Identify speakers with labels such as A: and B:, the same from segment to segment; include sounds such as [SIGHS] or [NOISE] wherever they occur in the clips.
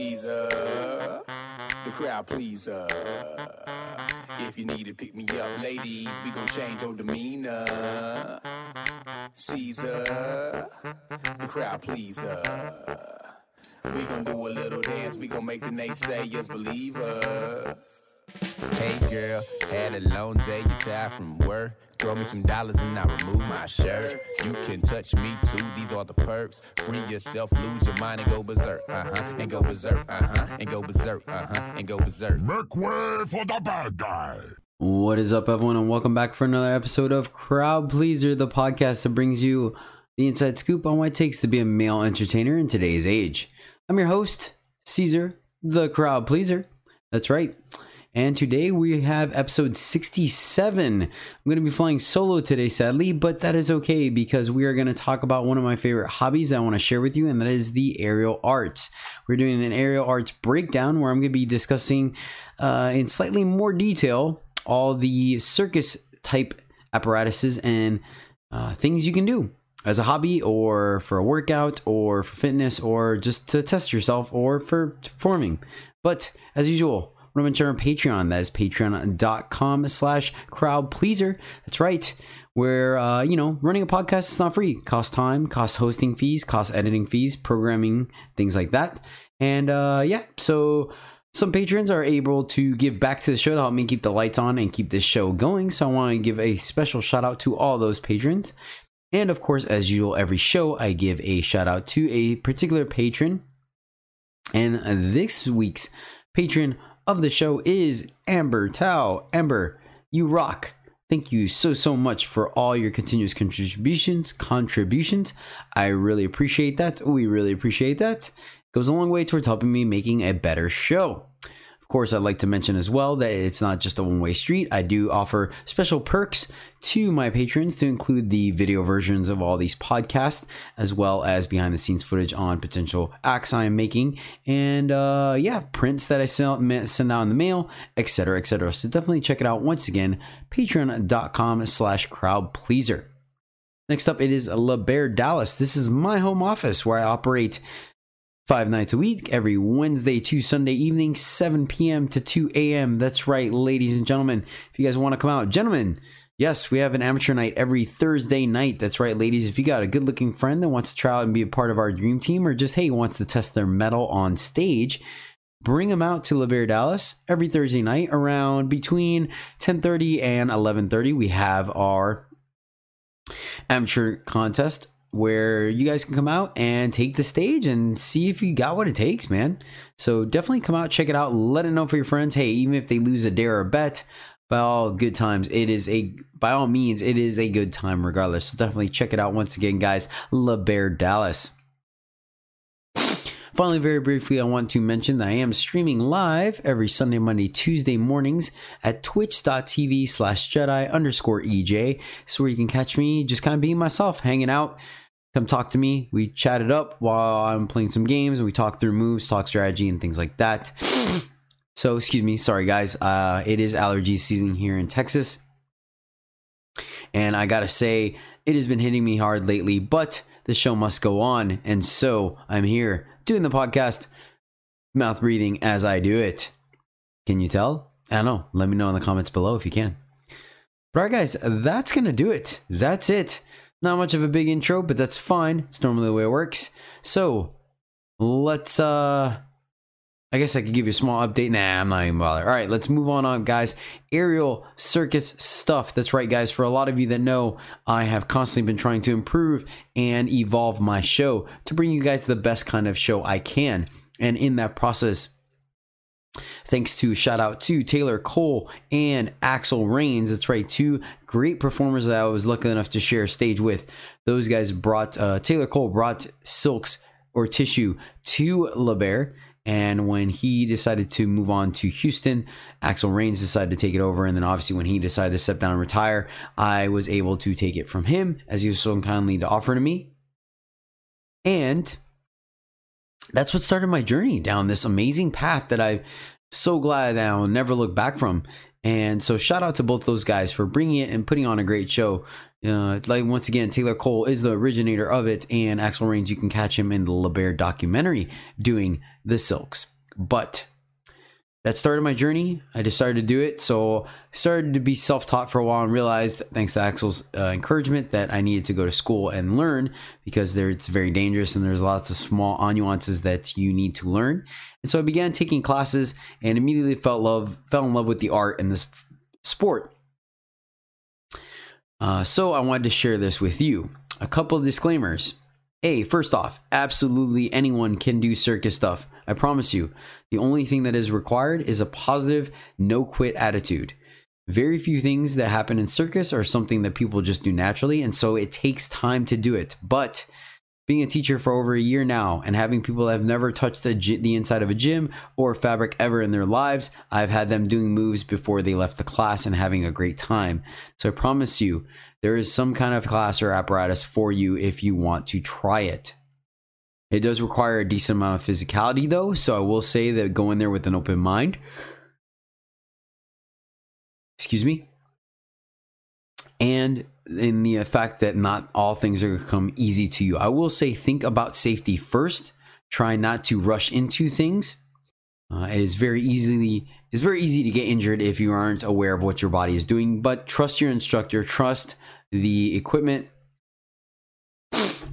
A: pleaser. The crowd pleaser. If you need to pick me up, ladies, we gon' change your demeanor. Caesar, the crowd pleaser. We gon' do a little dance, we gon' make the naysayers believe us. Hey girl, had a long day, you tired from work. Throw me some dollars and I remove my shirt. You can touch me too, these are the perks. Free yourself, lose your mind and go berserk, uh huh, and go berserk, uh huh, and go berserk, uh huh, and go berserk.
B: Make way for the bad guy.
C: What is up, everyone, and welcome back for another episode of Crowd Pleaser, the podcast that brings you the inside scoop on what it takes to be a male entertainer in today's age. I'm your host, Caesar, the Crowd Pleaser. That's right. And today we have episode 67. I'm going to be flying solo today, sadly, but that is okay because we are going to talk about one of my favorite hobbies I want to share with you, and that is the aerial arts. We're doing an aerial arts breakdown where I'm going to be discussing uh, in slightly more detail all the circus type apparatuses and uh, things you can do as a hobby or for a workout or for fitness or just to test yourself or for performing. But as usual, Roman on Patreon. That is patreon.com slash crowd pleaser. That's right. Where, uh, you know, running a podcast is not free. Cost time, cost hosting fees, cost editing fees, programming, things like that. And uh, yeah, so some patrons are able to give back to the show to help me keep the lights on and keep this show going. So I want to give a special shout out to all those patrons. And of course, as usual, every show I give a shout out to a particular patron. And this week's patron of the show is Amber Tao. Amber, you rock. Thank you so so much for all your continuous contributions. Contributions, I really appreciate that. We really appreciate that. It goes a long way towards helping me making a better show course, I'd like to mention as well that it's not just a one way street. I do offer special perks to my patrons to include the video versions of all these podcasts, as well as behind the scenes footage on potential acts I am making, and uh, yeah, prints that I send, send out in the mail, etc., etc. So definitely check it out once again, patreon.com slash crowd pleaser. Next up, it is LaBare Dallas. This is my home office where I operate five nights a week, every Wednesday to Sunday evening, 7 p.m. to 2 a.m. That's right, ladies and gentlemen. If you guys want to come out, gentlemen, yes, we have an amateur night every Thursday night. That's right, ladies. If you got a good looking friend that wants to try out and be a part of our dream team, or just, hey, wants to test their metal on stage, bring them out to LaBare Dallas every Thursday night around between 10:30 and 11:30. We have our amateur contest where you guys can come out and take the stage and see if you got what it takes, man. So definitely come out, check it out, let it know for your friends. Hey, even if they lose a dare or a bet, by all good times, it is a by all means, it is a good time regardless. So definitely check it out once again, guys. LaBare Dallas. Finally, very briefly, I want to mention that I am streaming live every Sunday, Monday, Tuesday mornings at twitch.tv slash Jedi underscore EJ. So where you can catch me just kind of being myself, hanging out, come talk to me. We chat it up while I'm playing some games we talk through moves, talk strategy, and things like that. so, excuse me, sorry guys. Uh, it is allergy season here in Texas. And I gotta say, it has been hitting me hard lately, but the show must go on. And so I'm here doing the podcast, mouth breathing as I do it. Can you tell? I don't know. Let me know in the comments below if you can. But all right, guys, that's gonna do it. That's it. Not much of a big intro, but that's fine. It's normally the way it works. So let's uh I guess I could give you a small update. Nah, I'm not even bother. All right, let's move on, on, guys. Aerial circus stuff. That's right, guys. For a lot of you that know, I have constantly been trying to improve and evolve my show to bring you guys the best kind of show I can. And in that process, Thanks to shout out to Taylor Cole and Axel Rains. That's right, two great performers that I was lucky enough to share a stage with. Those guys brought uh, Taylor Cole brought silks or tissue to La And when he decided to move on to Houston, Axel Rains decided to take it over. And then obviously, when he decided to step down and retire, I was able to take it from him as he was so kindly to offer to me. And that's what started my journey down this amazing path that I'm so glad that I'll never look back from. And so shout out to both those guys for bringing it and putting on a great show. Uh, like once again, Taylor Cole is the originator of it, and Axel Rains, you can catch him in the LaBare documentary doing the silks. But that started my journey. I decided to do it. So I started to be self taught for a while and realized, thanks to Axel's uh, encouragement, that I needed to go to school and learn because there it's very dangerous and there's lots of small nuances that you need to learn. And so I began taking classes and immediately felt love fell in love with the art and this sport. Uh, so I wanted to share this with you. A couple of disclaimers. A, first off, absolutely anyone can do circus stuff. I promise you. The only thing that is required is a positive, no quit attitude. Very few things that happen in circus are something that people just do naturally, and so it takes time to do it. But being a teacher for over a year now and having people that have never touched the inside of a gym or fabric ever in their lives, I've had them doing moves before they left the class and having a great time. So I promise you, there is some kind of class or apparatus for you if you want to try it. It does require a decent amount of physicality, though, so I will say that go in there with an open mind. Excuse me. And in the fact that not all things are going to come easy to you. I will say think about safety first. Try not to rush into things. Uh, it is very easily it's very easy to get injured if you aren't aware of what your body is doing. But trust your instructor, trust the equipment,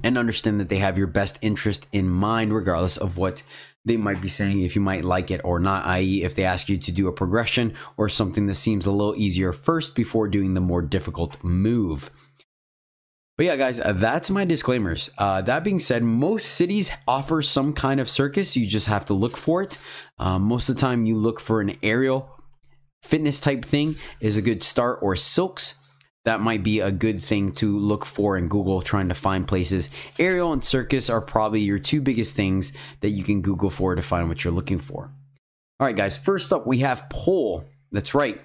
C: and understand that they have your best interest in mind, regardless of what they might be saying, if you might like it or not, i.e., if they ask you to do a progression or something that seems a little easier first before doing the more difficult move. But yeah, guys, uh, that's my disclaimers. Uh, that being said, most cities offer some kind of circus. You just have to look for it. Uh, most of the time, you look for an aerial fitness type thing is a good start, or silks that might be a good thing to look for in Google trying to find places. Aerial and circus are probably your two biggest things that you can Google for to find what you're looking for. All right, guys, first up, we have pole. That's right.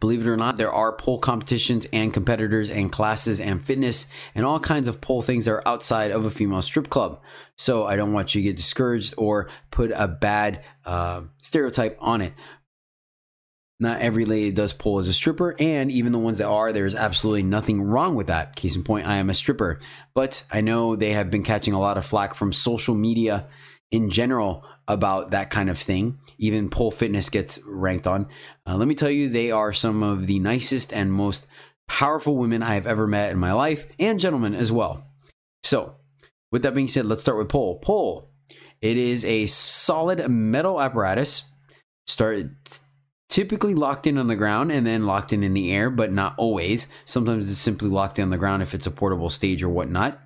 C: Believe it or not, there are pole competitions and competitors and classes and fitness and all kinds of pole things that are outside of a female strip club. So I don't want you to get discouraged or put a bad uh, stereotype on it. Not every lady does pole as a stripper, and even the ones that are, there's absolutely nothing wrong with that. Case in point, I am a stripper. But I know they have been catching a lot of flack from social media in general about that kind of thing. Even pole fitness gets ranked on. Uh, let me tell you, they are some of the nicest and most powerful women I have ever met in my life, and gentlemen as well. So, with that being said, let's start with pole. Pole. It is a solid metal apparatus. Start typically locked in on the ground and then locked in in the air, but not always. Sometimes it's simply locked in on the ground if it's a portable stage or whatnot.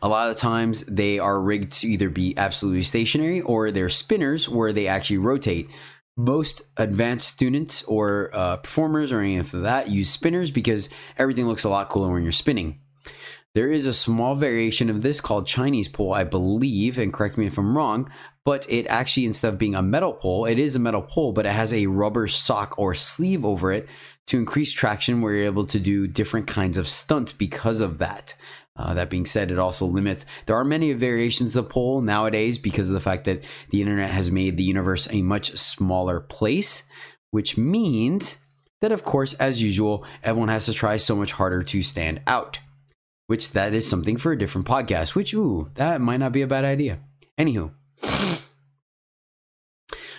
C: A lot of times they are rigged to either be absolutely stationary or they're spinners where they actually rotate. Most advanced students or uh, performers or any of that use spinners because everything looks a lot cooler when you're spinning. There is a small variation of this called Chinese pole, I believe, and correct me if I'm wrong, but it actually, instead of being a metal pole, it is a metal pole, but it has a rubber sock or sleeve over it to increase traction where you're able to do different kinds of stunts because of that. Uh, that being said, it also limits. There are many variations of pole nowadays because of the fact that the internet has made the universe a much smaller place, which means that, of course, as usual, everyone has to try so much harder to stand out. Which that is something for a different podcast. Which, ooh, that might not be a bad idea. Anywho, [SIGHS]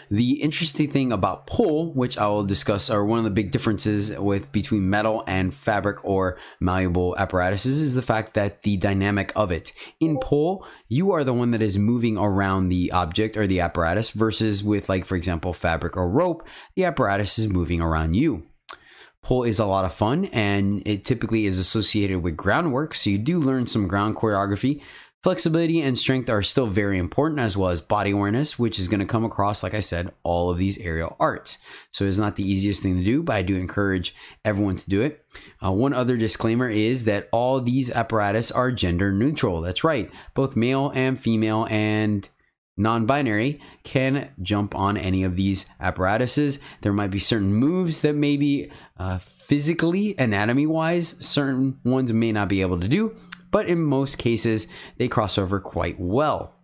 C: the interesting thing about pole, which I will discuss, are one of the big differences with between metal and fabric or malleable apparatuses is the fact that the dynamic of it. In pole, you are the one that is moving around the object or the apparatus versus with like for example fabric or rope, the apparatus is moving around you. Pole is a lot of fun and it typically is associated with groundwork, so you do learn some ground choreography, Flexibility and strength are still very important, as well as body awareness, which is going to come across, like I said, all of these aerial arts. So it's not the easiest thing to do, but I do encourage everyone to do it. Uh, one other disclaimer is that all these apparatus are gender neutral. That's right, both male and female and non binary can jump on any of these apparatuses. There might be certain moves that maybe uh, physically, anatomy wise, certain ones may not be able to do but in most cases, they cross over quite well.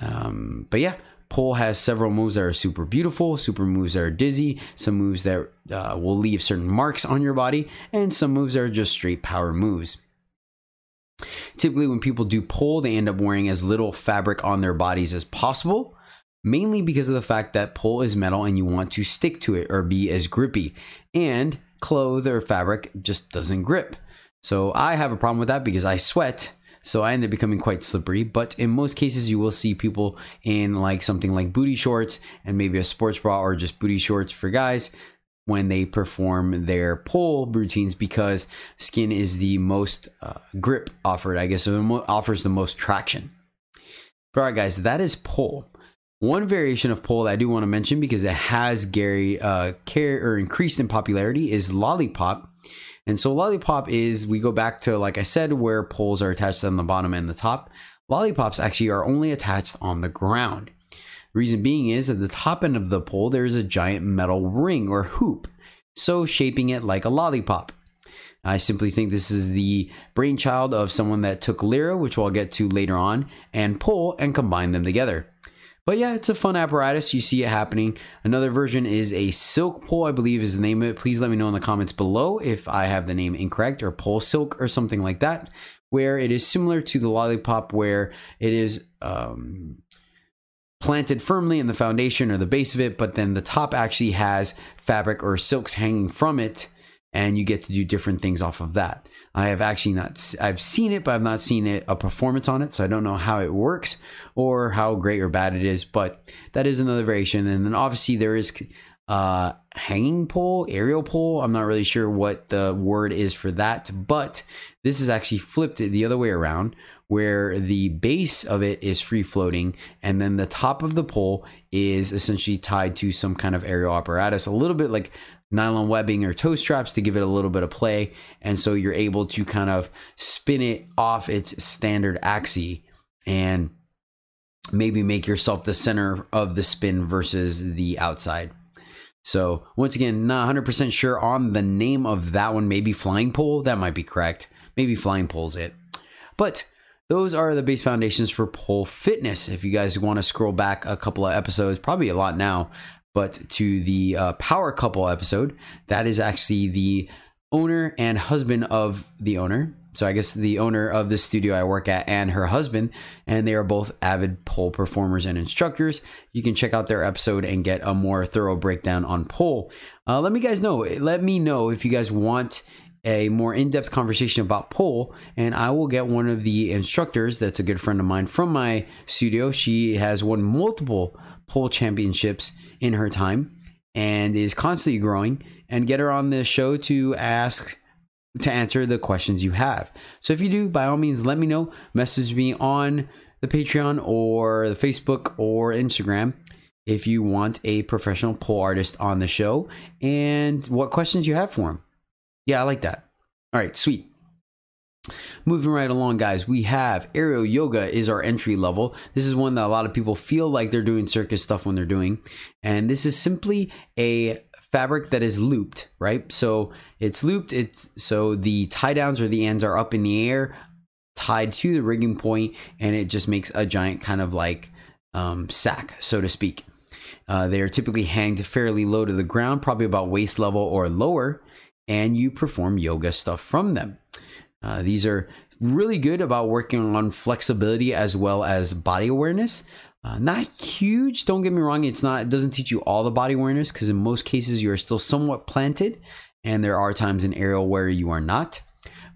C: Um, but yeah, Pole has several moves that are super beautiful, super moves that are dizzy, some moves that uh, will leave certain marks on your body, and some moves that are just straight power moves. Typically, when people do pole, they end up wearing as little fabric on their bodies as possible, mainly because of the fact that pole is metal and you want to stick to it or be as grippy. And cloth or fabric just doesn't grip. So I have a problem with that because I sweat. So I end up becoming quite slippery. But in most cases, you will see people in like something like booty shorts and maybe a sports bra or just booty shorts for guys when they perform their pole routines because skin is the most uh, grip offered, I guess, so offers the most traction. But all right, guys, that is pole. One variation of pole that I do want to mention because it has Gary uh, care or increased in popularity is lollipop. And so lollipop is we go back to like I said where poles are attached on the bottom and the top. Lollipops actually are only attached on the ground. Reason being is at the top end of the pole, there is a giant metal ring or hoop, so shaping it like a lollipop. I simply think this is the brainchild of someone that took Lyra, which we'll get to later on, and pole and combined them together. But yeah, it's a fun apparatus. You see it happening. Another version is a silk pole, I believe is the name of it. Please let me know in the comments below if I have the name incorrect or pole silk or something like that, where it is similar to the lollipop, where it is um, planted firmly in the foundation or the base of it, but then the top actually has fabric or silks hanging from it, and you get to do different things off of that. I have actually not, I've seen it, but I've not seen it a performance on it, so I don't know how it works or how great or bad it is. But that is another variation, and then obviously there is uh hanging pole aerial pole i'm not really sure what the word is for that but this is actually flipped the other way around where the base of it is free floating and then the top of the pole is essentially tied to some kind of aerial apparatus, a little bit like nylon webbing or toe straps to give it a little bit of play. And so you're able to kind of spin it off its standard axis and maybe make yourself the center of the spin versus the outside. So once again, not 100% sure on the name of that one. Maybe flying pole. That might be correct. Maybe flying pole's it. But those are the base foundations for pole fitness. If you guys want to scroll back a couple of episodes, probably a lot now, but to the uh, power couple episode, that is actually the owner and husband of the owner. So I guess the owner of the studio I work at and her husband, and they are both avid pole performers and instructors. You can check out their episode and get a more thorough breakdown on pole. Uh, let me guys know. Let me know if you guys want a more in-depth conversation about pole and i will get one of the instructors that's a good friend of mine from my studio she has won multiple pole championships in her time and is constantly growing and get her on the show to ask to answer the questions you have so if you do by all means let me know message me on the patreon or the facebook or instagram if you want a professional pole artist on the show and what questions you have for him yeah, I like that. All right, sweet. Moving right along, guys, we have aerial yoga is our entry level. This is one that a lot of people feel like they're doing circus stuff when they're doing. And this is simply a fabric that is looped, right? So it's looped, it's so the tie downs or the ends are up in the air, tied to the rigging point, and it just makes a giant kind of like um, sack, so to speak. Uh, they are typically hanged fairly low to the ground, probably about waist level or lower and you perform yoga stuff from them. Uh, these are really good about working on flexibility as well as body awareness. Uh, not huge, don't get me wrong. It's not. It doesn't teach you all the body awareness because in most cases you are still somewhat planted, and there are times in aerial where you are not.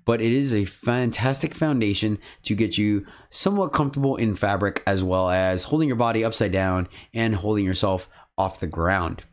C: But it is a fantastic foundation to get you somewhat comfortable in fabric as well as holding your body upside down and holding yourself off the ground.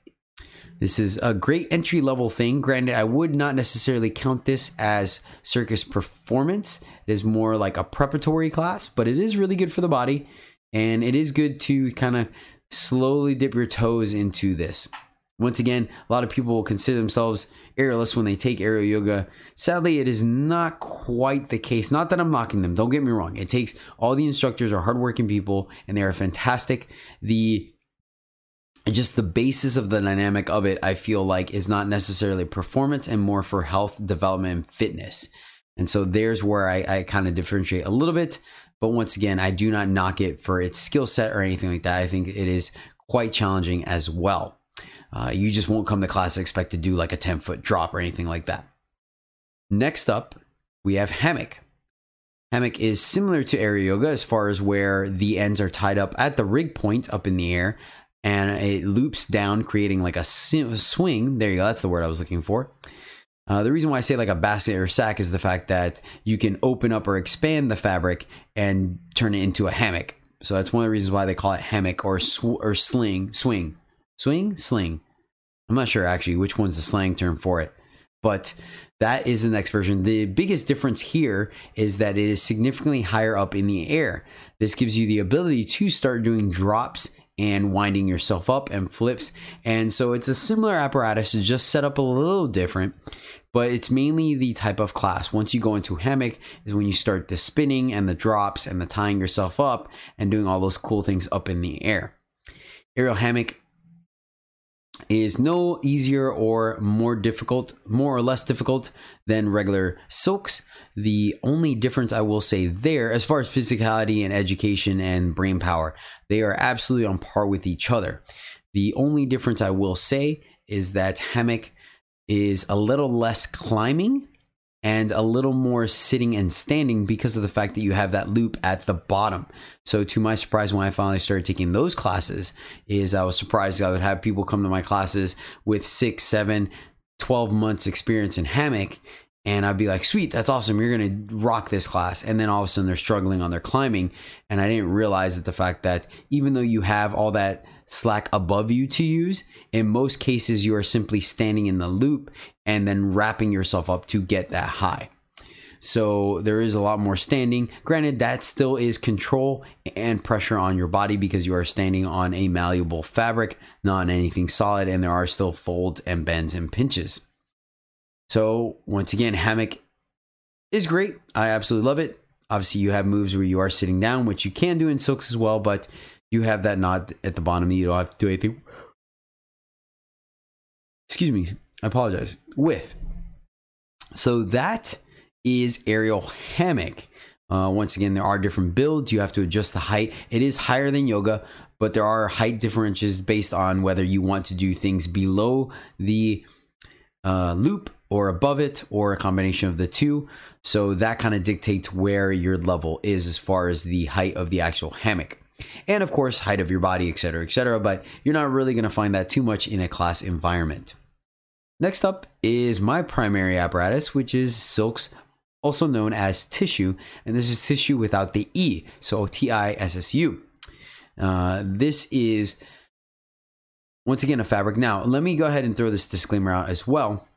C: This is a great entry level thing. Granted, I would not necessarily count this as circus performance. It is more like a preparatory class, but it is really good for the body. And it is good to kind of slowly dip your toes into this. Once again, a lot of people will consider themselves aerialists when they take aerial yoga. Sadly, it is not quite the case. Not that I'm knocking them, don't get me wrong. It takes all the instructors are hardworking people and they are fantastic. The just the basis of the dynamic of it, I feel like is not necessarily performance and more for health, development, and fitness. And so there's where I, I kind of differentiate a little bit. But once again, I do not knock it for its skill set or anything like that. I think it is quite challenging as well. Uh, you just won't come to class expect to do like a 10 foot drop or anything like that. Next up, we have hammock. Hammock is similar to aerial yoga as far as where the ends are tied up at the rig point up in the air and it loops down, creating like a swing. There you go. That's the word I was looking for. Uh, the reason why I say like a basket or sack is the fact that you can open up or expand the fabric and turn it into a hammock. So that's one of the reasons why they call it hammock or sw- or sling, swing, swing, sling. I'm not sure actually which one's the slang term for it, but that is the next version. The biggest difference here is that it is significantly higher up in the air. This gives you the ability to start doing drops and winding yourself up and flips. And so it's a similar apparatus, it's just set up a little different, but it's mainly the type of class. Once you go into hammock is when you start the spinning and the drops and the tying yourself up and doing all those cool things up in the air. Aerial hammock is no easier or more difficult, more or less difficult than regular silks. The only difference I will say there, as far as physicality and education and brain power, they are absolutely on par with each other. The only difference I will say is that hammock is a little less climbing and a little more sitting and standing because of the fact that you have that loop at the bottom. So to my surprise when I finally started taking those classes is I was surprised I would have people come to my classes with 6, 7, 12 months experience in hammock and I'd be like, "Sweet, that's awesome. You're going to rock this class." And then all of a sudden they're struggling on their climbing, and I didn't realize that the fact that even though you have all that slack above you to use, in most cases you are simply standing in the loop and then wrapping yourself up to get that high. So there is a lot more standing. Granted, that still is control and pressure on your body because you are standing on a malleable fabric, not anything solid, and there are still folds and bends and pinches. So once again, hammock is great. I absolutely love it. Obviously, you have moves where you are sitting down, which you can do in silks as well, but you have that knot at the bottom. You don't have to do anything. Excuse me. I apologize. With. So that is aerial hammock. Uh, once again, there are different builds. You have to adjust the height. It is higher than yoga, but there are height differences based on whether you want to do things below the uh, loop or above it or a combination of the two. So that kind of dictates where your level is as far as the height of the actual hammock. And of course, height of your body, etc., etc. But you're not really going to find that too much in a class environment. Next up is my primary apparatus, which is silks, also known as tissue, and this is tissue without the E, so T I S S U. Uh, this is once again a fabric. Now, let me go ahead and throw this disclaimer out as well.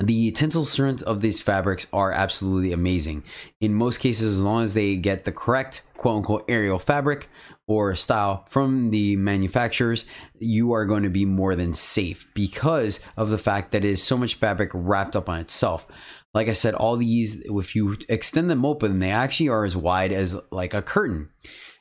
C: The tensile strength of these fabrics are absolutely amazing. In most cases, as long as they get the correct quote unquote aerial fabric or style from the manufacturers, you are going to be more than safe because of the fact that it is so much fabric wrapped up on itself. Like I said, all these, if you extend them open, they actually are as wide as like a curtain.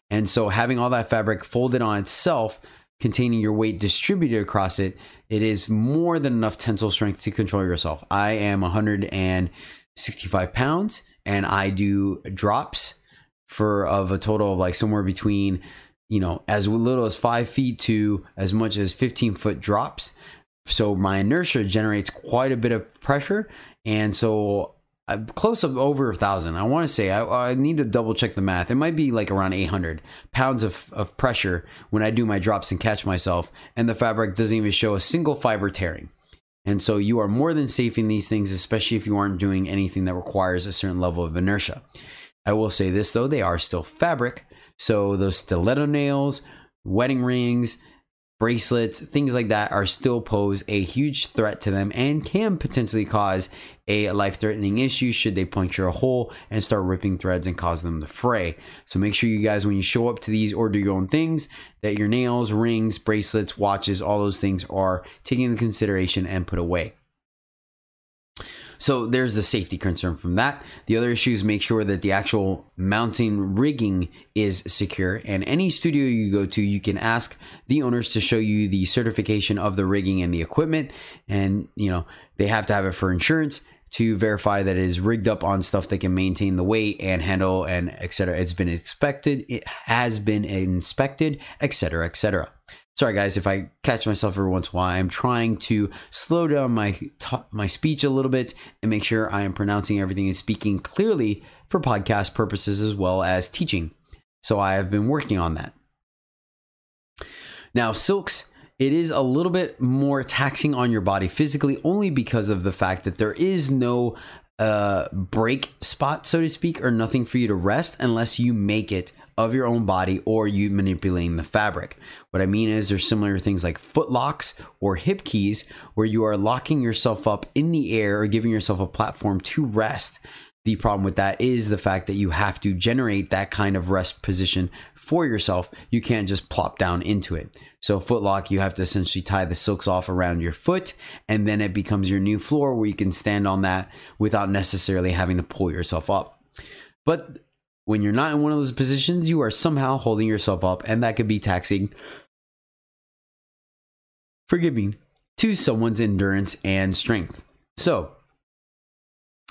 C: And so having all that fabric folded on itself, containing your weight distributed across it, it is more than enough tensile strength to control yourself. I am 165 pounds and I do drops for of a total of like somewhere between, you know, as little as five feet to as much as 15 foot drops. So my inertia generates quite a bit of pressure. And so uh, close of over a thousand. I want to say I, I, need to double check the math. It might be like around 800 pounds of, of pressure when I do my drops and catch myself, and the fabric doesn't even show a single fiber tearing. And so you are more than safe in these things, especially if you aren't doing anything that requires a certain level of inertia. I will say this though, they are still fabric. So those stiletto nails, wedding rings, bracelets, things like that are still pose a huge threat to them and can potentially cause a life threatening issue should they puncture a hole and start ripping threads and cause them to fray. So make sure you guys, when you show up to these or do your own things, that your nails, rings, bracelets, watches, all those things are taken into consideration and put away. So there's the safety concern from that. The other issue is make sure that the actual mounting rigging is secure. And any studio you go to, you can ask the owners to show you the certification of the rigging and the equipment. And, you know, they have to have it for insurance. to verify that it is rigged up on stuff that can maintain the weight and handle and etc. It's been inspected. It has been inspected, etc., etc. Sorry, guys, if I catch myself every once in a while, I'm trying to slow down my my speech a little bit and make sure I am pronouncing everything and speaking clearly for podcast purposes as well as teaching. So I have been working on that. Now, silks, it is a little bit more taxing on your body physically only because of the fact that there is no uh, break spot, so to speak, or nothing for you to rest unless you make it of your own body or you manipulating the fabric. What I mean is there's similar things like foot locks or hip keys where you are locking yourself up in the air or giving yourself a platform to rest. The problem with that is the fact that you have to generate that kind of rest position for yourself. You can't just plop down into it. So, footlock, you have to essentially tie the silks off around your foot, and then it becomes your new floor where you can stand on that without necessarily having to pull yourself up. But when you're not in one of those positions, you are somehow holding yourself up, and that could be taxing. Forgive me, to someone's endurance and strength. So,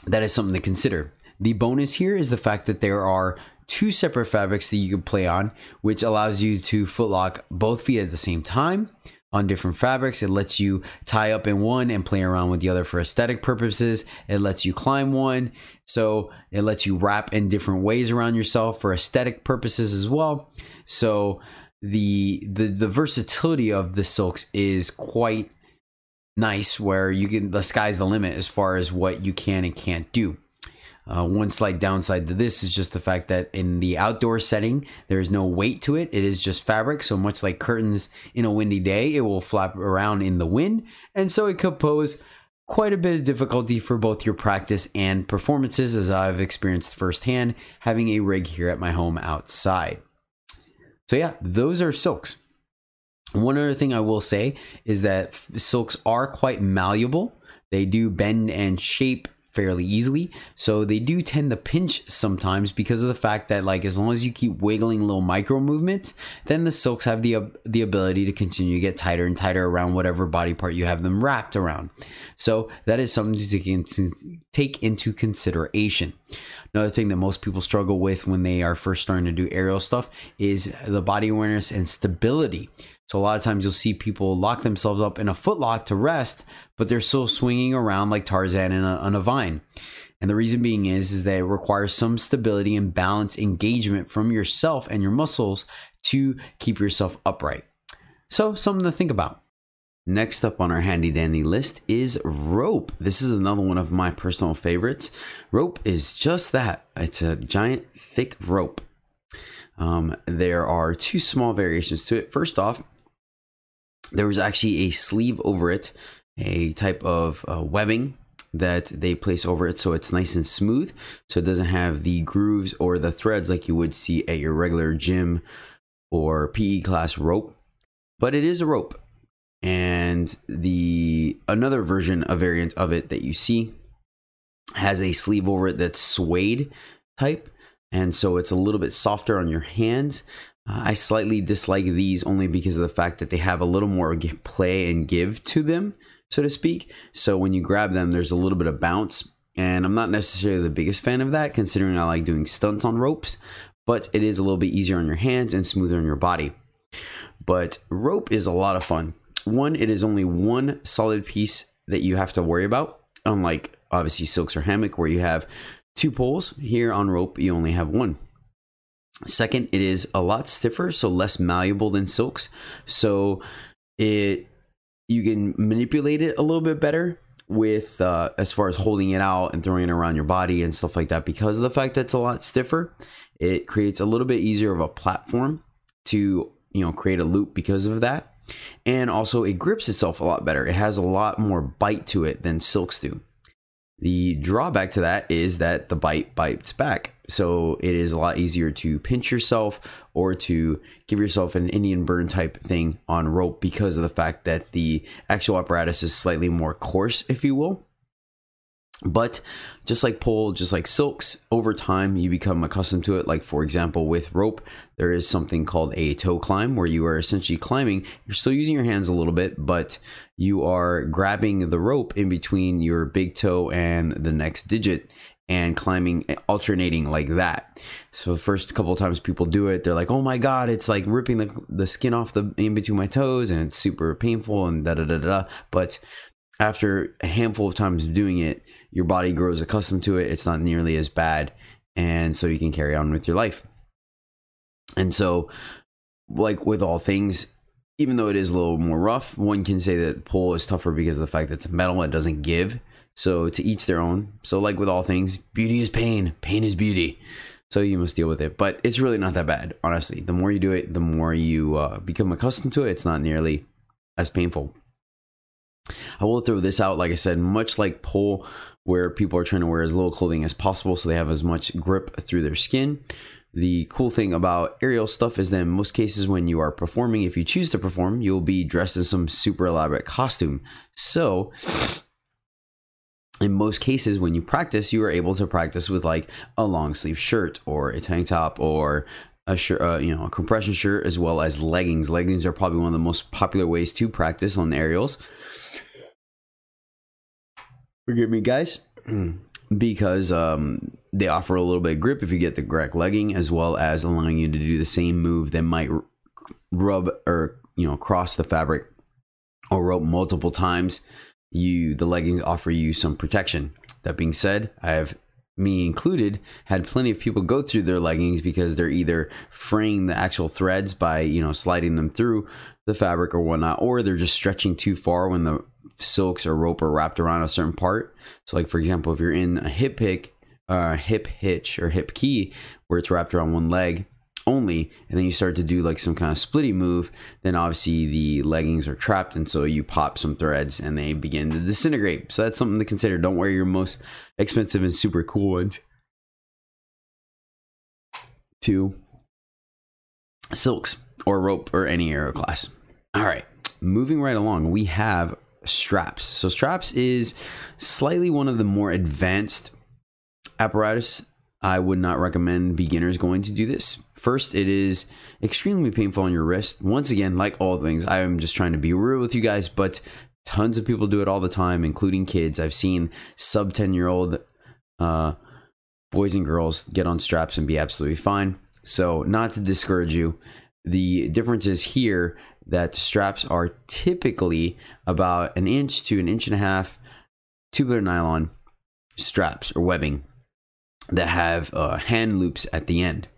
C: that is something to consider. The bonus here is the fact that there are two separate fabrics that you can play on, which allows you to footlock both feet at the same time on different fabrics. It lets you tie up in one and play around with the other for aesthetic purposes. It lets you climb one. So it lets you wrap in different ways around yourself for aesthetic purposes as well. So the the the versatility of the silks is quite nice where you can the sky's the limit as far as what you can and can't do. Uh, one slight downside to this is just the fact that in the outdoor setting, there is no weight to it. It is just fabric. So much like curtains in a windy day, it will flap around in the wind. And so it could pose quite a bit of difficulty for both your practice and performances, as I've experienced firsthand having a rig here at my home outside. So, yeah, those are silks. One other thing I will say is that silks are quite malleable. They do bend and shape fairly easily. So they do tend to pinch sometimes because of the fact that like as long as you keep wiggling little micro movements, then the silks have the the ability to continue to get tighter and tighter around whatever body part you have them wrapped around. So that is something to take into, take into consideration. Another thing that most people struggle with when they are first starting to do aerial stuff is the body awareness and stability. So a lot of times you'll see people lock themselves up in a footlock to rest, but they're still swinging around like Tarzan a, on a vine. And the reason being is, is that it requires some stability and balance engagement from yourself and your muscles to keep yourself upright. So something to think about. Next up on our handy dandy list is rope. This is another one of my personal favorites. Rope is just that. It's a giant thick rope. Um, there are two small variations to it. First off, there was actually a sleeve over it, a type of uh, webbing that they place over it so it's nice and smooth so it doesn't have the grooves or the threads like you would see at your regular gym or PE class rope but it is a rope. And the another version a variant of it that you see has a sleeve over it that's suede type and so it's a little bit softer on your hands Uh, I slightly dislike these only because of the fact that they have a little more play and give to them, so to speak. So when you grab them, there's a little bit of bounce. And I'm not necessarily the biggest fan of that, considering I like doing stunts on ropes, but it is a little bit easier on your hands and smoother on your body. But rope is a lot of fun. One, it is only one solid piece that you have to worry about, unlike obviously silks or hammock, where you have two poles. Here on rope, you only have one. Second, it is a lot stiffer, so less malleable than silks. So it you can manipulate it a little bit better with uh, as far as holding it out and throwing it around your body and stuff like that. Because of the fact that it's a lot stiffer, it creates a little bit easier of a platform to you know create a loop because of that. And also, it grips itself a lot better. It has a lot more bite to it than silks do. The drawback to that is that the bite bites back. So it is a lot easier to pinch yourself or to give yourself an Indian burn type thing on rope because of the fact that the actual apparatus is slightly more coarse, if you will. But just like pole, just like silks, over time you become accustomed to it. Like, for example, with rope, there is something called a toe climb where you are essentially climbing. You're still using your hands a little bit, but you are grabbing the rope in between your big toe and the next digit and climbing eh, alternating like that. So the first couple of times people do it, they're like, "Oh my god, it's like ripping the the skin off the in between my toes and it's super painful and da da da da." But after a handful of times of doing it, your body grows accustomed to it. It's not nearly as bad. And so you can carry on with your life. And so, like with all things, even though it is a little more rough, one can say that pole is tougher because of the fact that it's metal, it doesn't give. So, to each their own. So, like with all things, beauty is pain, pain is beauty. So, you must deal with it. But it's really not that bad, honestly. The more you do it, the more you uh, become accustomed to it. It's not nearly as painful. I will throw this out, like I said, much like pole, where people are trying to wear as little clothing as possible so they have as much grip through their skin. The cool thing about aerial stuff is that in most cases, when you are performing, if you choose to perform, you'll be dressed in some super elaborate costume. So, in most cases, when you practice, you are able to practice with like a long sleeve shirt or a tank top or a shirt, uh, you know, a compression shirt, as well as leggings. Leggings are probably one of the most popular ways to practice on aerials. Forgive me, guys, [CLEARS THROAT] because um, they offer a little bit of grip if you get the correct legging, as well as allowing you to do the same move that might rub or you know cross the fabric or rope multiple times. You the leggings offer you some protection. That being said, I have me included had plenty of people go through their leggings because they're either fraying the actual threads by you know sliding them through the fabric or whatnot or they're just stretching too far when the silks or rope are wrapped around a certain part. So, like for example, if you're in a hip pick, uh, hip hitch or hip key where it's wrapped around one leg only, and then you start to do like some kind of splitty move, then obviously the leggings are trapped, and so you pop some threads and they begin to disintegrate. So that's something to consider. Don't wear your most expensive and super cool ones. to silks or rope or any aero class. All right, moving right along, we have straps. So straps is slightly one of the more advanced apparatus. I would not recommend beginners going to do this. First, it is extremely painful on your wrist. Once again, like all things, I am just trying to be real with you guys, but tons of people do it all the time, including kids. I've seen sub 10 year old uh, boys and girls get on straps and be absolutely fine. So, not to discourage you, the difference is here that straps are typically about an inch to an inch and a half tubular nylon straps or webbing that have uh, hand loops at the end.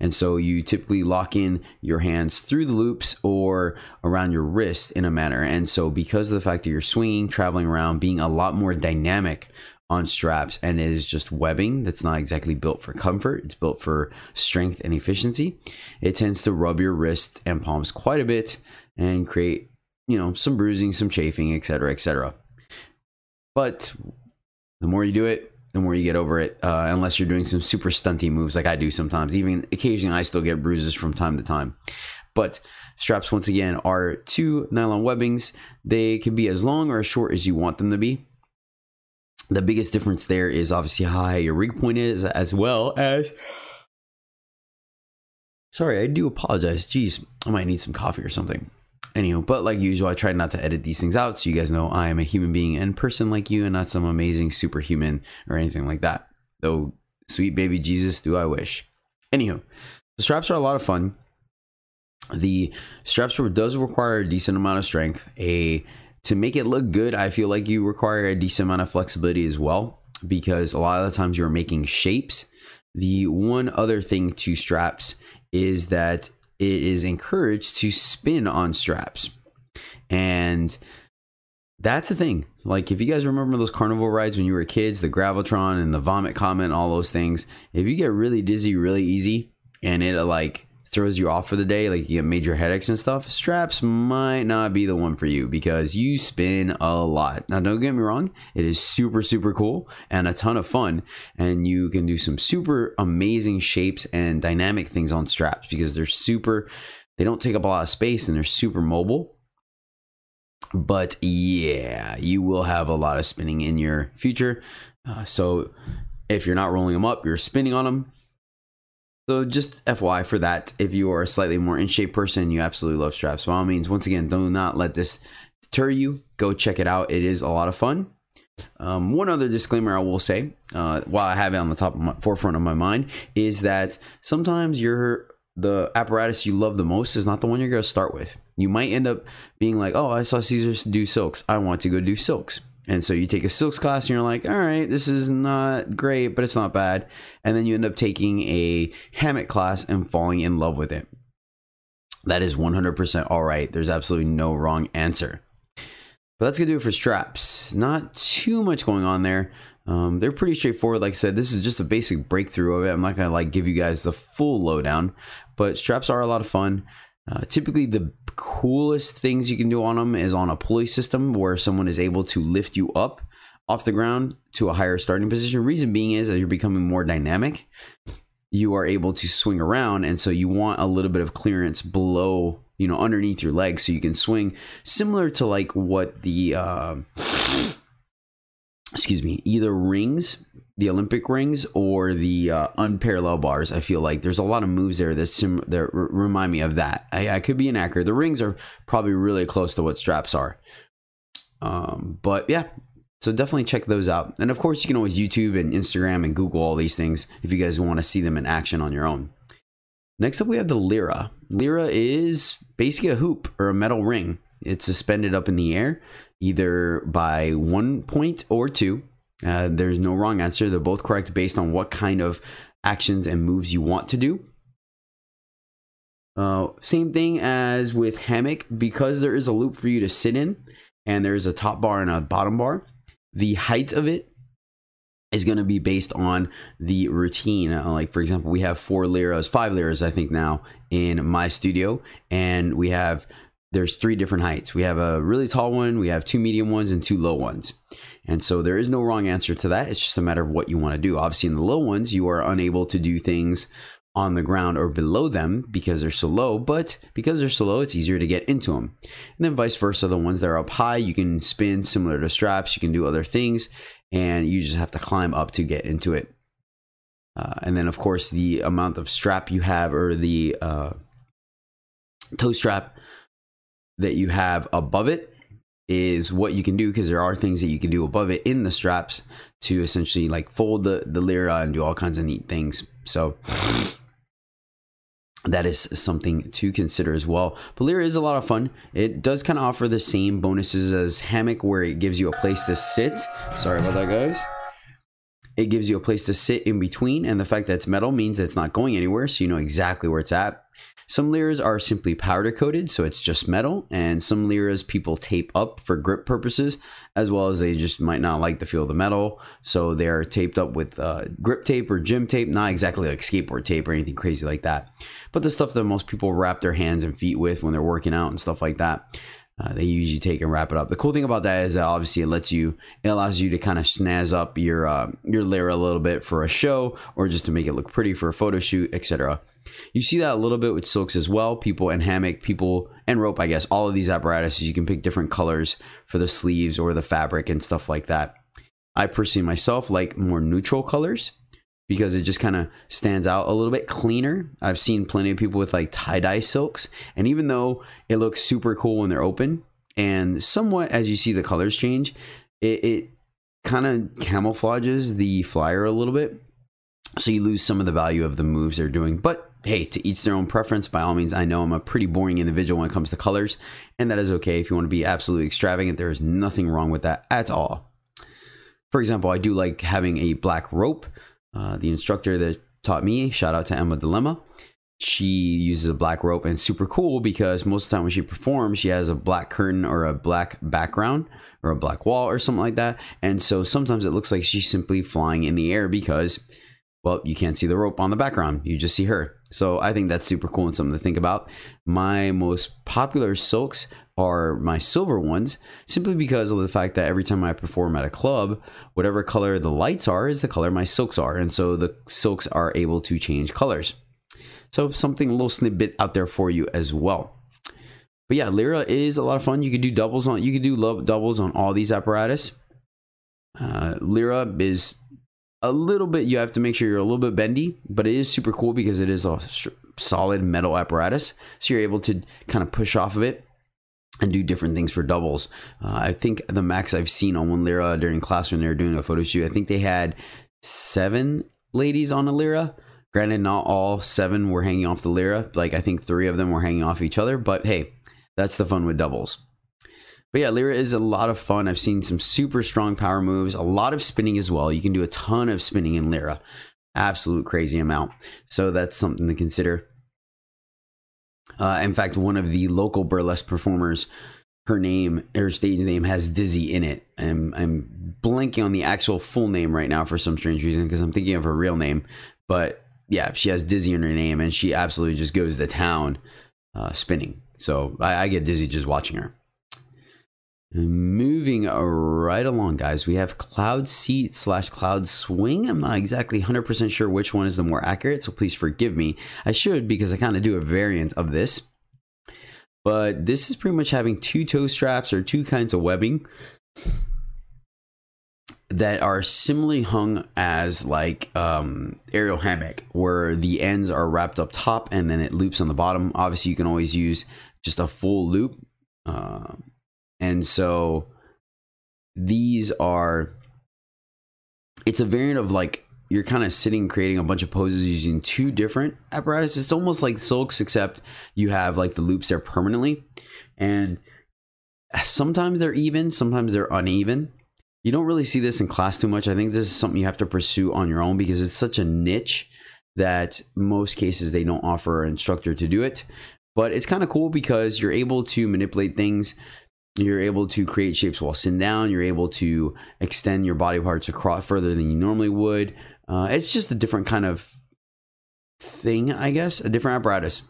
C: And so you typically lock in your hands through the loops or around your wrist in a manner. And so, because of the fact that you're swinging, traveling around, being a lot more dynamic on straps, and it is just webbing that's not exactly built for comfort, it's built for strength and efficiency, it tends to rub your wrist and palms quite a bit and create, you know, some bruising, some chafing, etc., etc. But the more you do it, the more you get over it, uh, unless you're doing some super stunty moves like I do sometimes. Even occasionally, I still get bruises from time to time. But straps, once again, are two nylon webbings. They can be as long or as short as you want them to be. The biggest difference there is obviously how high your rig point is, as well as. Sorry, I do apologize. Jeez, I might need some coffee or something. Anyhow, but like usual, I try not to edit these things out so you guys know I am a human being and person like you and not some amazing superhuman or anything like that. Though, sweet baby Jesus, do I wish. Anyhow, the straps are a lot of fun. The straps does require a decent amount of strength. A to make it look good, I feel like you require a decent amount of flexibility as well because a lot of the times you're making shapes. The one other thing to straps is that it is encouraged to spin on straps. And that's the thing. Like, if you guys remember those carnival rides when you were kids, the Gravitron and the Vomit Comet—all those things, if you get really dizzy really easy and it like throws you off for the day, like you get major headaches and stuff, straps might not be the one for you because you spin a lot. Now, don't get me wrong, it is super, super cool and a ton of fun. And you can do some super amazing shapes and dynamic things on straps because they're super, they don't take up a lot of space and they're super mobile. But yeah, you will have a lot of spinning in your future. Uh, so if you're not rolling them up, you're spinning on them. So just FYI for that, if you are a slightly more in shape person, you absolutely love straps. By all means, once again, do not let this deter you. Go check it out. It is a lot of fun. Um, one other disclaimer I will say, uh, while I have it on the top of my forefront of my mind, is that sometimes you're the apparatus you love the most is not the one you're going to start with. You might end up being like, "Oh, I saw Caesars do silks. I want to go do silks." And so you take a silks class and you're like, all right, this is not great, but it's not bad. And then you end up taking a hammock class and falling in love with it. That is 100% all right. There's absolutely no wrong answer. But that's going to do it for straps. Not too much going on there. Um, they're pretty straightforward. Like I said, this is just a basic breakthrough of it. I'm not going to like give you guys the full lowdown, but straps are a lot of fun. Uh, typically, the coolest things you can do on them is on a pulley system where someone is able to lift you up off the ground to a higher starting position. Reason being is as you're becoming more dynamic, you are able to swing around, and so you want a little bit of clearance below, you know, underneath your legs, so you can swing similar to like what the uh, [SNIFFS] excuse me, either rings the Olympic rings or the uh, unparalleled bars. I feel like there's a lot of moves there that sim- that r- remind me of that. I, I, could be inaccurate. The rings are probably really close to what straps are. Um, but yeah, so definitely check those out. And of course, you can always YouTube and Instagram and Google all these things if you guys want to see them in action on your own. Next up, we have the lyra. Lyra is basically a hoop or a metal ring. It's suspended up in the air, either by one point or two uh, there's no wrong answer. They're both correct based on what kind of actions and moves you want to do. Uh, same thing as with hammock, because there is a loop for you to sit in, and there's a top bar and a bottom bar. The height of it is going to be based on the routine. Uh, like for example, we have four lyras, five lyras, I think now in my studio, and we have there's three different heights. We have a really tall one, we have two medium ones, and two low ones. And so there is no wrong answer to that. It's just a matter of what you want to do. Obviously, in the low ones, you are unable to do things on the ground or below them because they're so low, but because they're so low, it's easier to get into them. And then vice versa, the ones that are up high, you can spin similar to straps, you can do other things, and you just have to climb up to get into it. Uh, and then, of course, the amount of strap you have or the uh, toe strap that you have above it is what you can do because there are things that you can do above it in the straps to essentially like fold the, the lyra and do all kinds of neat things. So that is something to consider as well. But Lyra is a lot of fun. It does kind of offer the same bonuses as Hammock, where it gives you a place to sit. Sorry about that, guys. It gives you a place to sit in between, and the fact that it's metal means that it's not going anywhere, so you know exactly where it's at. Some lyras are simply powder coated, so it's just metal, and some lyras people tape up for grip purposes, as well as they just might not like the feel of the metal, so they're taped up with uh, grip tape or gym tape, not exactly like skateboard tape or anything crazy like that, but the stuff that most people wrap their hands and feet with when they're working out and stuff like that. Uh, they usually take and wrap it up. The cool thing about that is that obviously it lets you, it allows you to kind of snazz up your uh, your lyra a little bit for a show or just to make it look pretty for a photo shoot, etc. You see that a little bit with silks as well. People and hammock, people and rope, I guess. All of these apparatuses, you can pick different colors for the sleeves or the fabric and stuff like that. I personally myself like more neutral colors because it just kind of stands out a little bit cleaner. I've seen plenty of people with like tie dye silks, and even though it looks super cool when they're open, and somewhat as you see the colors change, it, it kind of camouflages the flyer a little bit. So you lose some of the value of the moves they're doing. But hey, to each their own preference. By all means, I know I'm a pretty boring individual when it comes to colors, and that is okay. If you want to be absolutely extravagant, there is nothing wrong with that at all. For example, I do like having a black rope. Uh, the instructor that taught me, shout out to Emma Dilemma, she uses a black rope and super cool because most of the time when she performs, she has a black curtain or a black background or a black wall or something like that. And so sometimes it looks like she's simply flying in the air because well, you can't see the rope on the background. You just see her. So I think that's super cool and something to think about. My most popular silks are my silver ones simply because of the fact that every time I perform at a club, whatever color the lights are is the color my silks are. And so the silks are able to change colors. So something a little snippet out there for you as well. But yeah, Lyra is a lot of fun. You can do doubles on you can do doubles on all these apparatus. Uh, Lyra is a little bit, you have to make sure you're a little bit bendy, but it is super cool because it is a solid metal apparatus. So you're able to kind of push off of it and do different things for doubles. Uh, I think the max I've seen on one Lyra during class when they were doing a photo shoot, I think they had seven ladies on a Lyra. Granted, not all seven were hanging off the Lyra. Like I think three of them were hanging off each other. But hey, that's the fun with doubles. But yeah, Lyra is a lot of fun. I've seen some super strong power moves, a lot of spinning as well. You can do a ton of spinning in Lyra, absolute crazy amount. So that's something to consider. Uh, in fact, one of the local burlesque performers, her name, her stage name has Dizzy in it. I'm, I'm blanking on the actual full name right now for some strange reason because I'm thinking of her real name. But yeah, she has Dizzy in her name and she absolutely just goes to town uh, spinning. So I, I get dizzy just watching her. Moving right along, guys, we have Cloud Seat slash Cloud Swing. I'm not exactly 100% sure which one is the more accurate, so please forgive me. I should because I kind of do a variant of this. But this is pretty much having two toe straps or two kinds of webbing that are similarly hung as like um, aerial hammock, where the ends are wrapped up top and then it loops on the bottom. Obviously, you can always use just a full loop. Uh, and so these are, it's a variant of like you're kind of sitting creating a bunch of poses using two different apparatus. It's almost like silks, except you have like the loops there permanently. And sometimes they're even, sometimes they're uneven. You don't really see this in class too much. I think this is something you have to pursue on your own because it's such a niche that most cases they don't offer an instructor to do it. But it's kind of cool because you're able to manipulate things you're able to create shapes while sitting down. You're able to extend your body parts across further than you normally would. Uh, it's just a different kind of thing, I guess, a different apparatus.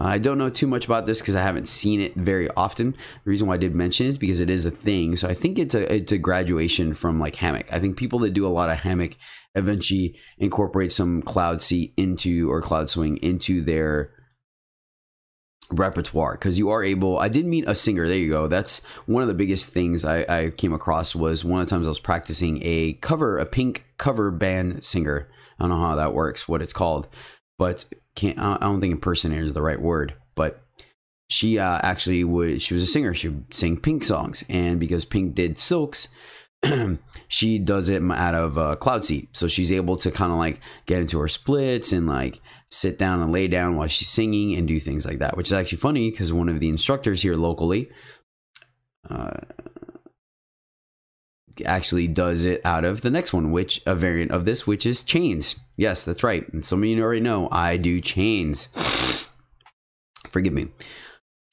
C: I don't know too much about this because I haven't seen it very often. The reason why I did mention it is because it is a thing. So I think it's a it's a graduation from like hammock. I think people that do a lot of hammock eventually incorporate some cloud seat into or cloud swing into their repertoire because you are able i did meet a singer there you go that's one of the biggest things I, I, came across was one of the times i was practicing a cover a pink cover band singer. I don't know how that works what it's called but can't i don't think impersonator is the right word but she uh, actually would she was a singer she would sing pink songs and because pink did silks [CLEARS THROAT] she does it out of uh, cloud seat so she's able to kind of like get into her splits and like sit down and lay down while she's singing and do things like that which is actually funny because one of the instructors here locally uh, actually does it out of the next one which a variant of this which is chains. Yes that's right. And some of you already know i do chains. [SNIFFS] Forgive me.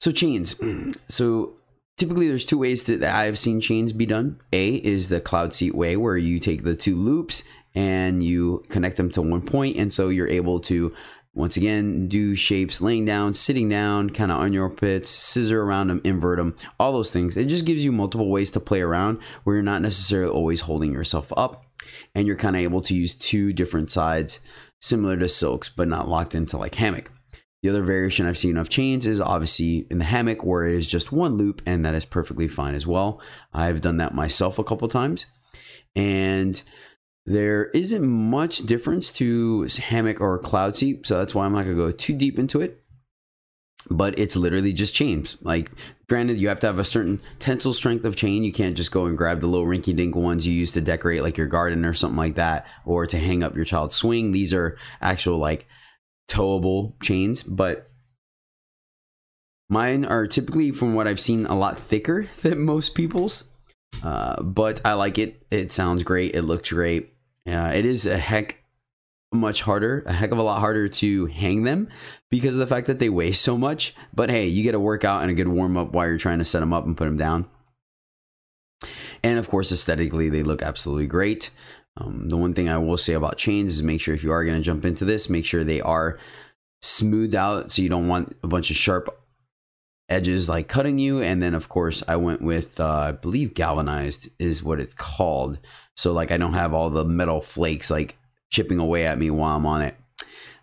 C: So chains. [CLEARS THROAT] So typically there's two ways that I've seen chains be done. A is the cloud seat way where you take the two loops and you connect them to one point and so you're able to once again do shapes laying down, sitting down, kind of on your pits, scissor around them, invert them, all those things. It just gives you multiple ways to play around where you're not necessarily always holding yourself up and you're kind of able to use two different sides similar to silks but not locked into like hammock. The other variation I've seen of chains is obviously in the hammock where it is just one loop and that is perfectly fine as well. I've done that myself a couple times and there isn't much difference to hammock or cloud seat, so that's why I'm not gonna go too deep into it. But it's literally just chains. Like, granted, you have to have a certain tensile strength of chain. You can't just go and grab the little rinky dink ones you use to decorate like your garden or something like that, or to hang up your child's swing. These are actual like towable chains, but mine are typically, from what I've seen, a lot thicker [LAUGHS] than most people's. Uh, but I like it. It sounds great. It looks great. Uh, it is a heck much harder, a heck of a lot harder to hang them because of the fact that they weigh so much. But hey, you get a workout and a good warm up while you're trying to set them up and put them down. And of course, aesthetically, they look absolutely great. Um, the one thing I will say about chains is make sure if you are going to jump into this, make sure they are smoothed out so you don't want a bunch of sharp edges like cutting you. And then, of course, I went with, uh, I believe galvanized is what it's called. So, like, I don't have all the metal flakes like chipping away at me while I'm on it.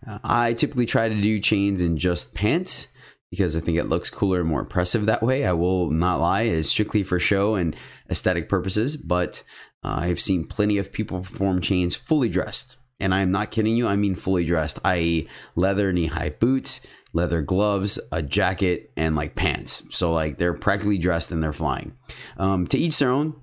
C: Uh, I typically try to do chains in just pants because I think it looks cooler and more impressive that way. I will not lie, it's strictly for show and aesthetic purposes, but uh, I've seen plenty of people perform chains fully dressed. And I'm not kidding you, I mean fully dressed, i.e., leather knee high boots, leather gloves, a jacket, and like pants. So, like, they're practically dressed and they're flying. Um, to each their own.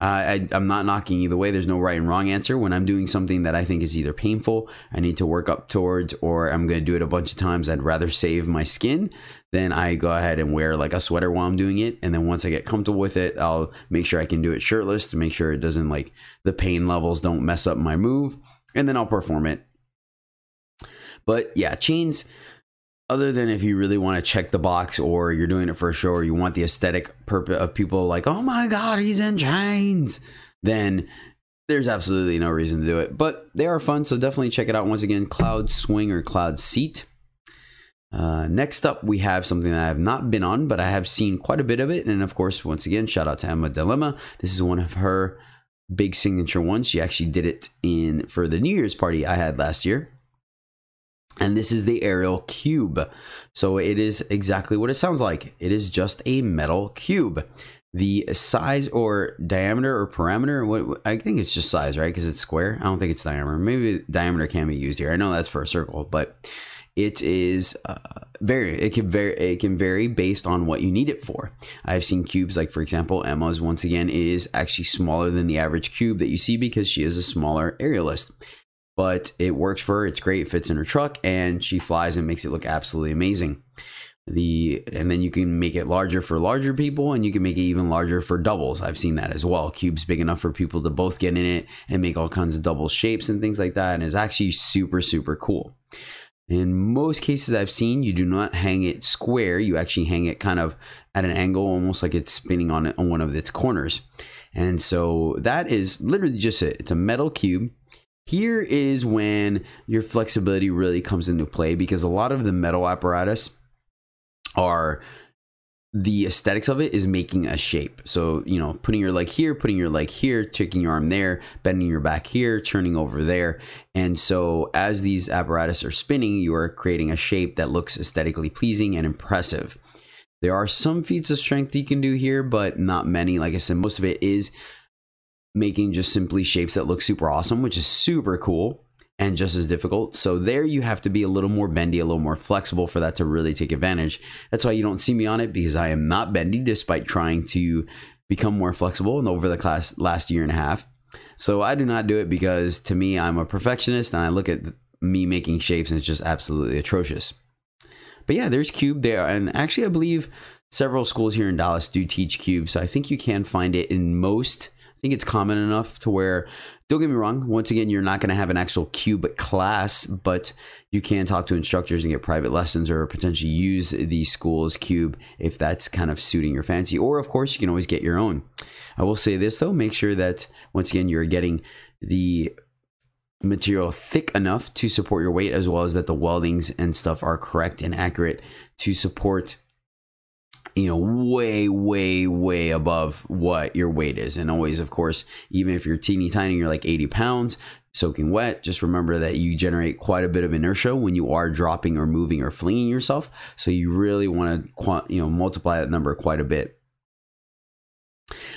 C: I, I'm not knocking either way. There's no right and wrong answer. When I'm doing something that I think is either painful, I need to work up towards, or I'm going to do it a bunch of times, I'd rather save my skin. Then I go ahead and wear like a sweater while I'm doing it. And then once I get comfortable with it, I'll make sure I can do it shirtless to make sure it doesn't like the pain levels don't mess up my move. And then I'll perform it. But yeah, chains other than if you really want to check the box or you're doing it for a show or you want the aesthetic purpose of people like, oh my God, he's in chains, then there's absolutely no reason to do it. But they are fun, so definitely check it out. Once again, Cloud Swing or Cloud Seat. Uh, next up, we have something that I have not been on, but I have seen quite a bit of it. And of course, once again, shout out to Emma Dilemma. This is one of her big signature ones. She actually did it in for the New Year's party I had last year and this is the aerial cube. So it is exactly what it sounds like. It is just a metal cube. The size or diameter or parameter, what I think it's just size, right? Because it's square. I don't think it's diameter. Maybe diameter can be used here. I know that's for a circle, but it is uh, vary. It can vary. It can vary based on what you need it for. I've seen cubes like, for example, Emma's once again is actually smaller than the average cube that you see because she is a smaller aerialist but it works for her. It's great. Fits in her truck, and she flies and makes it look absolutely amazing. The and then you can make it larger for larger people, and you can make it even larger for doubles. I've seen that as well. Cube's big enough for people to both get in it and make all kinds of double shapes and things like that, and it's actually super super cool. In most cases I've seen, you do not hang it square. You actually hang it kind of at an angle, almost like it's spinning on on one of its corners. And so that is literally just it. It's a metal cube here is when your flexibility really comes into play because a lot of the metal apparatus are the aesthetics of it is making a shape. So, you know, putting your leg here, putting your leg here, taking your arm there, bending your back here, turning over there. And so, as these apparatus are spinning, you are creating a shape that looks aesthetically pleasing and impressive. There are some feats of strength you can do here, but not many. Like I said, most of it is making just simply shapes that look super awesome, which is super cool and just as difficult. So there you have to be a little more bendy, a little more flexible for that to really take advantage. That's why you don't see me on it because I am not bendy despite trying to become more flexible and over the class last year and a half. So I do not do it because to me I'm a perfectionist and I look at me making shapes and it's just absolutely atrocious. But yeah, there's cube there and actually I believe several schools here in Dallas do teach cube, so I think you can find it in most think it's common enough to where don't get me wrong once again you're not going to have an actual cube class but you can talk to instructors and get private lessons or potentially use the school's cube if that's kind of suiting your fancy. Or of course you can always get your own. I will say this though make sure that once again you're getting the material thick enough to support your weight as well as that the weldings and stuff are correct and accurate to support you know, way, way, way above what your weight is. And always, of course, even if you're teeny tiny, you're like 80 pounds, soaking wet, just remember that you generate quite a bit of inertia when you are dropping or moving or flinging yourself. So you really want to, you know, multiply that number quite a bit.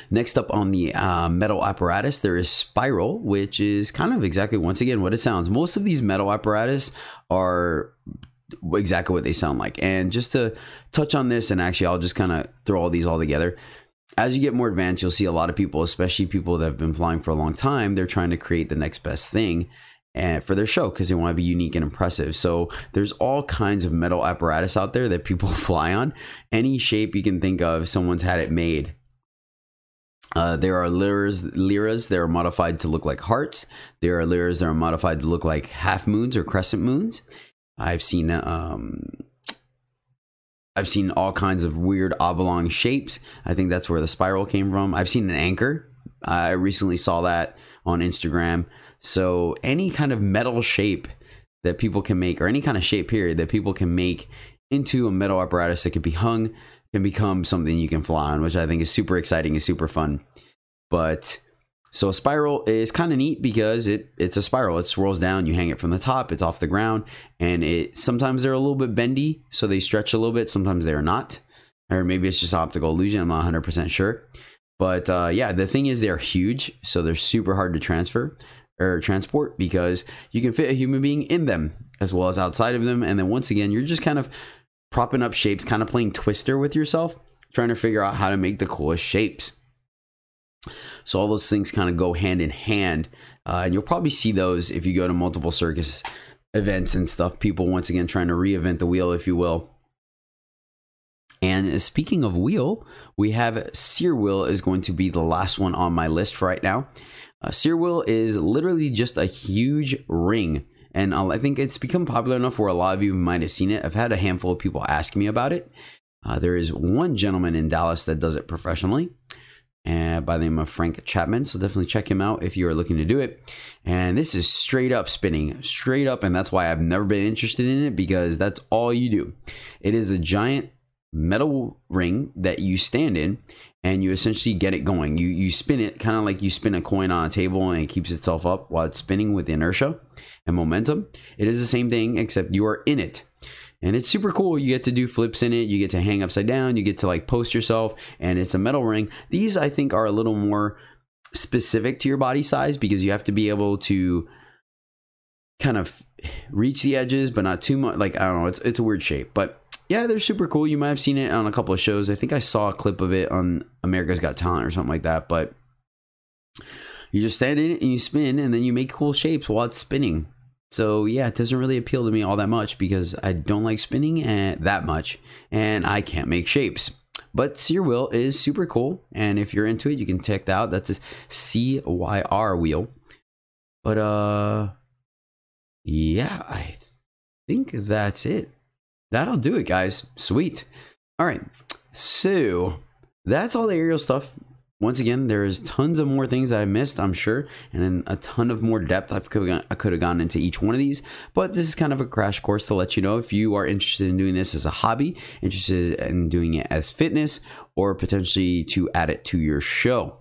C: Next up on the uh, metal apparatus, there is Spiral, which is kind of exactly once again what it sounds. Most of these metal apparatus are exactly what they sound like. And just to touch on this, and actually, I'll just kind of throw all these all together. As you get more advanced, you'll see a lot of people, especially people that have been flying for a long time, they're trying to create the next best thing and for their show because they want to be unique and impressive. So there's all kinds of metal apparatus out there that people [LAUGHS] fly on. Any shape you can think of, someone's had it made. Uh, there are lyras, lyras that are modified to look like hearts. There are lyras that are modified to look like half moons or crescent moons. I've seen um, I've seen all kinds of weird oblong shapes. I think that's where the spiral came from. I've seen an anchor. I recently saw that on Instagram. So any kind of metal shape that people can make, or any kind of shape period that people can make into a metal apparatus that can be hung, can become something you can fly on, which I think is super exciting and super fun. But So a spiral is kind of neat because it it's a spiral. It swirls down. You hang it from the top. It's off the ground, and it sometimes they're a little bit bendy, so they stretch a little bit. Sometimes they're not, or maybe it's just optical illusion. I'm not 100 percent sure. But uh, yeah, the thing is they're huge, so they're super hard to transfer or transport because you can fit a human being in them as well as outside of them. And then once again, you're just kind of propping up shapes, kind of playing Twister with yourself, trying to figure out how to make the coolest shapes. So all those things kind of go hand in hand, uh, and you'll probably see those if you go to multiple circus events and stuff. People once again trying to reinvent the wheel, if you will. And speaking of wheel, we have Cyr Wheel is going to be the last one on my list for right now. Uh, Cyr Wheel is literally just a huge ring. And I think it's become popular enough where a lot of you might have seen it. I've had a handful of people ask me about it. Uh, there is one gentleman in Dallas that does it professionally uh, by the name of Frank Chapman. So definitely check him out if you are looking to do it. And this is straight up spinning, straight up. And that's why I've never been interested in it because that's all you do. It is a giant metal ring that you stand in and you essentially get it going. You you spin it kind of like you spin a coin on a table and it keeps itself up while it's spinning with inertia and momentum. It is the same thing except you are in it. And it's super cool. You get to do flips in it. You get to hang upside down. You get to like post yourself and it's a metal ring. These I think are a little more specific to your body size because you have to be able to kind of reach the edges but not too much like I don't know. It's it's a weird shape, but yeah, they're super cool. You might have seen it on a couple of shows. I think I saw a clip of it on America's Got Talent or something like that. But you just stand in it and you spin, and then you make cool shapes while it's spinning. So yeah, it doesn't really appeal to me all that much because I don't like spinning that much, and I can't make shapes. But Cyr Wheel is super cool, and if you're into it, you can check that out. That's a C Y R wheel. But uh, yeah, I think that's it that'll do it, guys. Sweet. All right. So that's all the aerial stuff. Once again, there is tons of more things that I missed, I'm sure, and then a ton of more depth I could have I could have gone into each one of these. But this is kind of a crash course to let you know if you are interested in doing this as a hobby, interested in doing it as fitness, or potentially to add it to your show.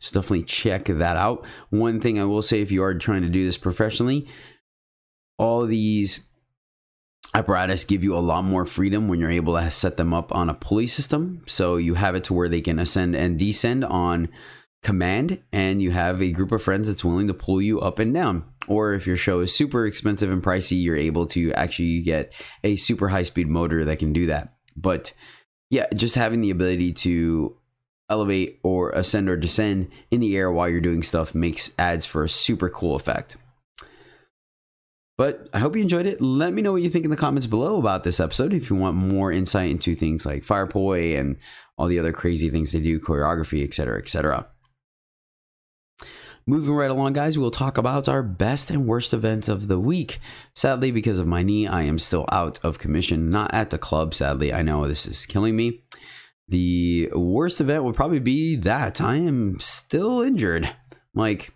C: So definitely check that out. One thing I will say if you are trying to do this professionally, all these apparatus give you a lot more freedom when you're able to set them up on a pulley system. So you have it to where they can ascend and descend on command, and you have a group of friends that's willing to pull you up and down. Or if your show is super expensive and pricey, you're able to actually get a super high speed motor that can do that. But yeah, just having the ability to elevate or ascend or descend in the air while you're doing stuff makes adds for a super cool effect. But I hope you enjoyed it. Let me know what you think in the comments below about this episode. If you want more insight into things like Firepoi and all the other crazy things they do, choreography, etc., etc. Moving right along, guys, we'll talk about our best and worst events of the week. Sadly, because of my knee, I am still out of commission, not at the club. Sadly, I know this is killing me. The worst event would probably be that I am still injured. Like,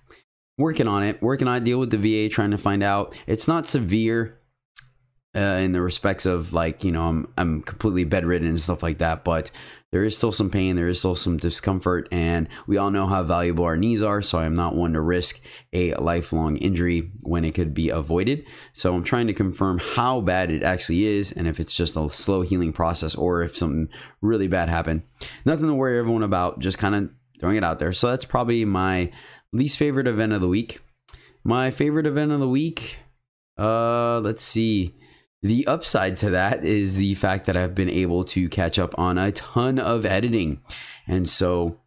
C: working on it, working on a deal with the VA, trying to find out. It's not severe uh, in the respects of like you know I'm I'm completely bedridden and stuff like that, but there is still some pain, there is still some discomfort, and we all know how valuable our knees are. So I'm not one to risk a lifelong injury when it could be avoided. So I'm trying to confirm how bad it actually is, and if it's just a slow healing process, or if something really bad happened. Nothing to worry everyone about. Just kind of throwing it out there. So that's probably my least favorite event of the week. My favorite event of the week. Uh, let's see. The upside to that is the fact that I've been able to catch up on a ton of editing. And so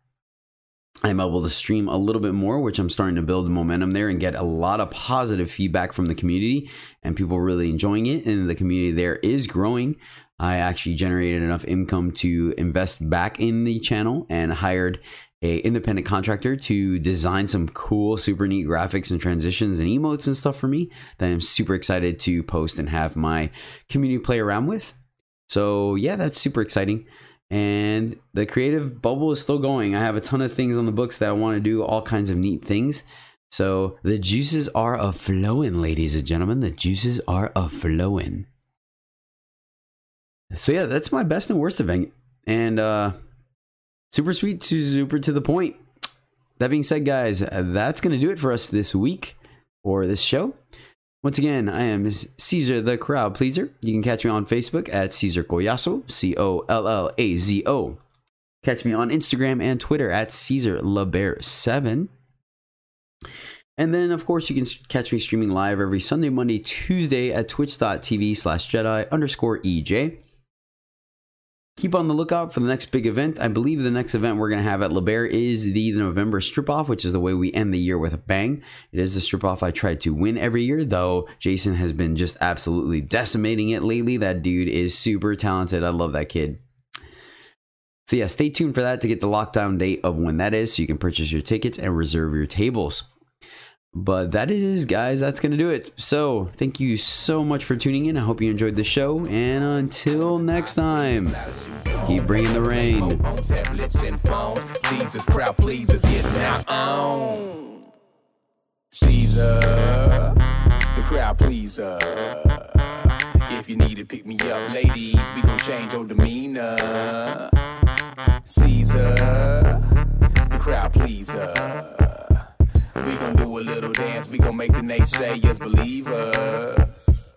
C: I'm able to stream a little bit more, which I'm starting to build momentum there and get a lot of positive feedback from the community and people really enjoying it. And the community there is growing. I actually generated enough income to invest back in the channel and hired a independent contractor to design some cool, super neat graphics and transitions and emotes and stuff for me that I'm super excited to post and have my community play around with. So yeah, that's super exciting. And the creative bubble is still going. I have a ton of things on the books that I want to do, all kinds of neat things. So the juices are a flowing, ladies and gentlemen. The juices are a flowing. So yeah, that's my best and worst event. And uh super sweet, super to the point. that being said, guys, that's going to do it for us this week or this show. Once again, I am Caesar the Crowd Pleaser. You can catch me on Facebook at Caesar Collazo, C O L L A Z O. Catch me on Instagram and Twitter at Caesar LaBare7. And then, of course, you can catch me streaming live every Sunday, Monday, Tuesday at twitch.tv slash Jedi underscore EJ. Keep on the lookout for the next big event. I believe the next event we're going to have at LaBare is the November strip off, which is the way we end the year with a bang. It is the strip off I try to win every year, though Jason has been just absolutely decimating it lately. That dude is super talented. I love that kid. So, yeah, stay tuned for that to get the lockdown date of when that is so you can purchase your tickets and reserve your tables. But that is, guys, that's going to do it. So, thank you so much for tuning in. I hope you enjoyed the show. And until next time, keep bringing the rain.
A: Caesar, the crowd pleaser. If you need to pick me up, ladies, we gon' change your demeanor. Caesar, the crowd pleaser. We gon' do a little dance, we gon' make the naysayers believe us.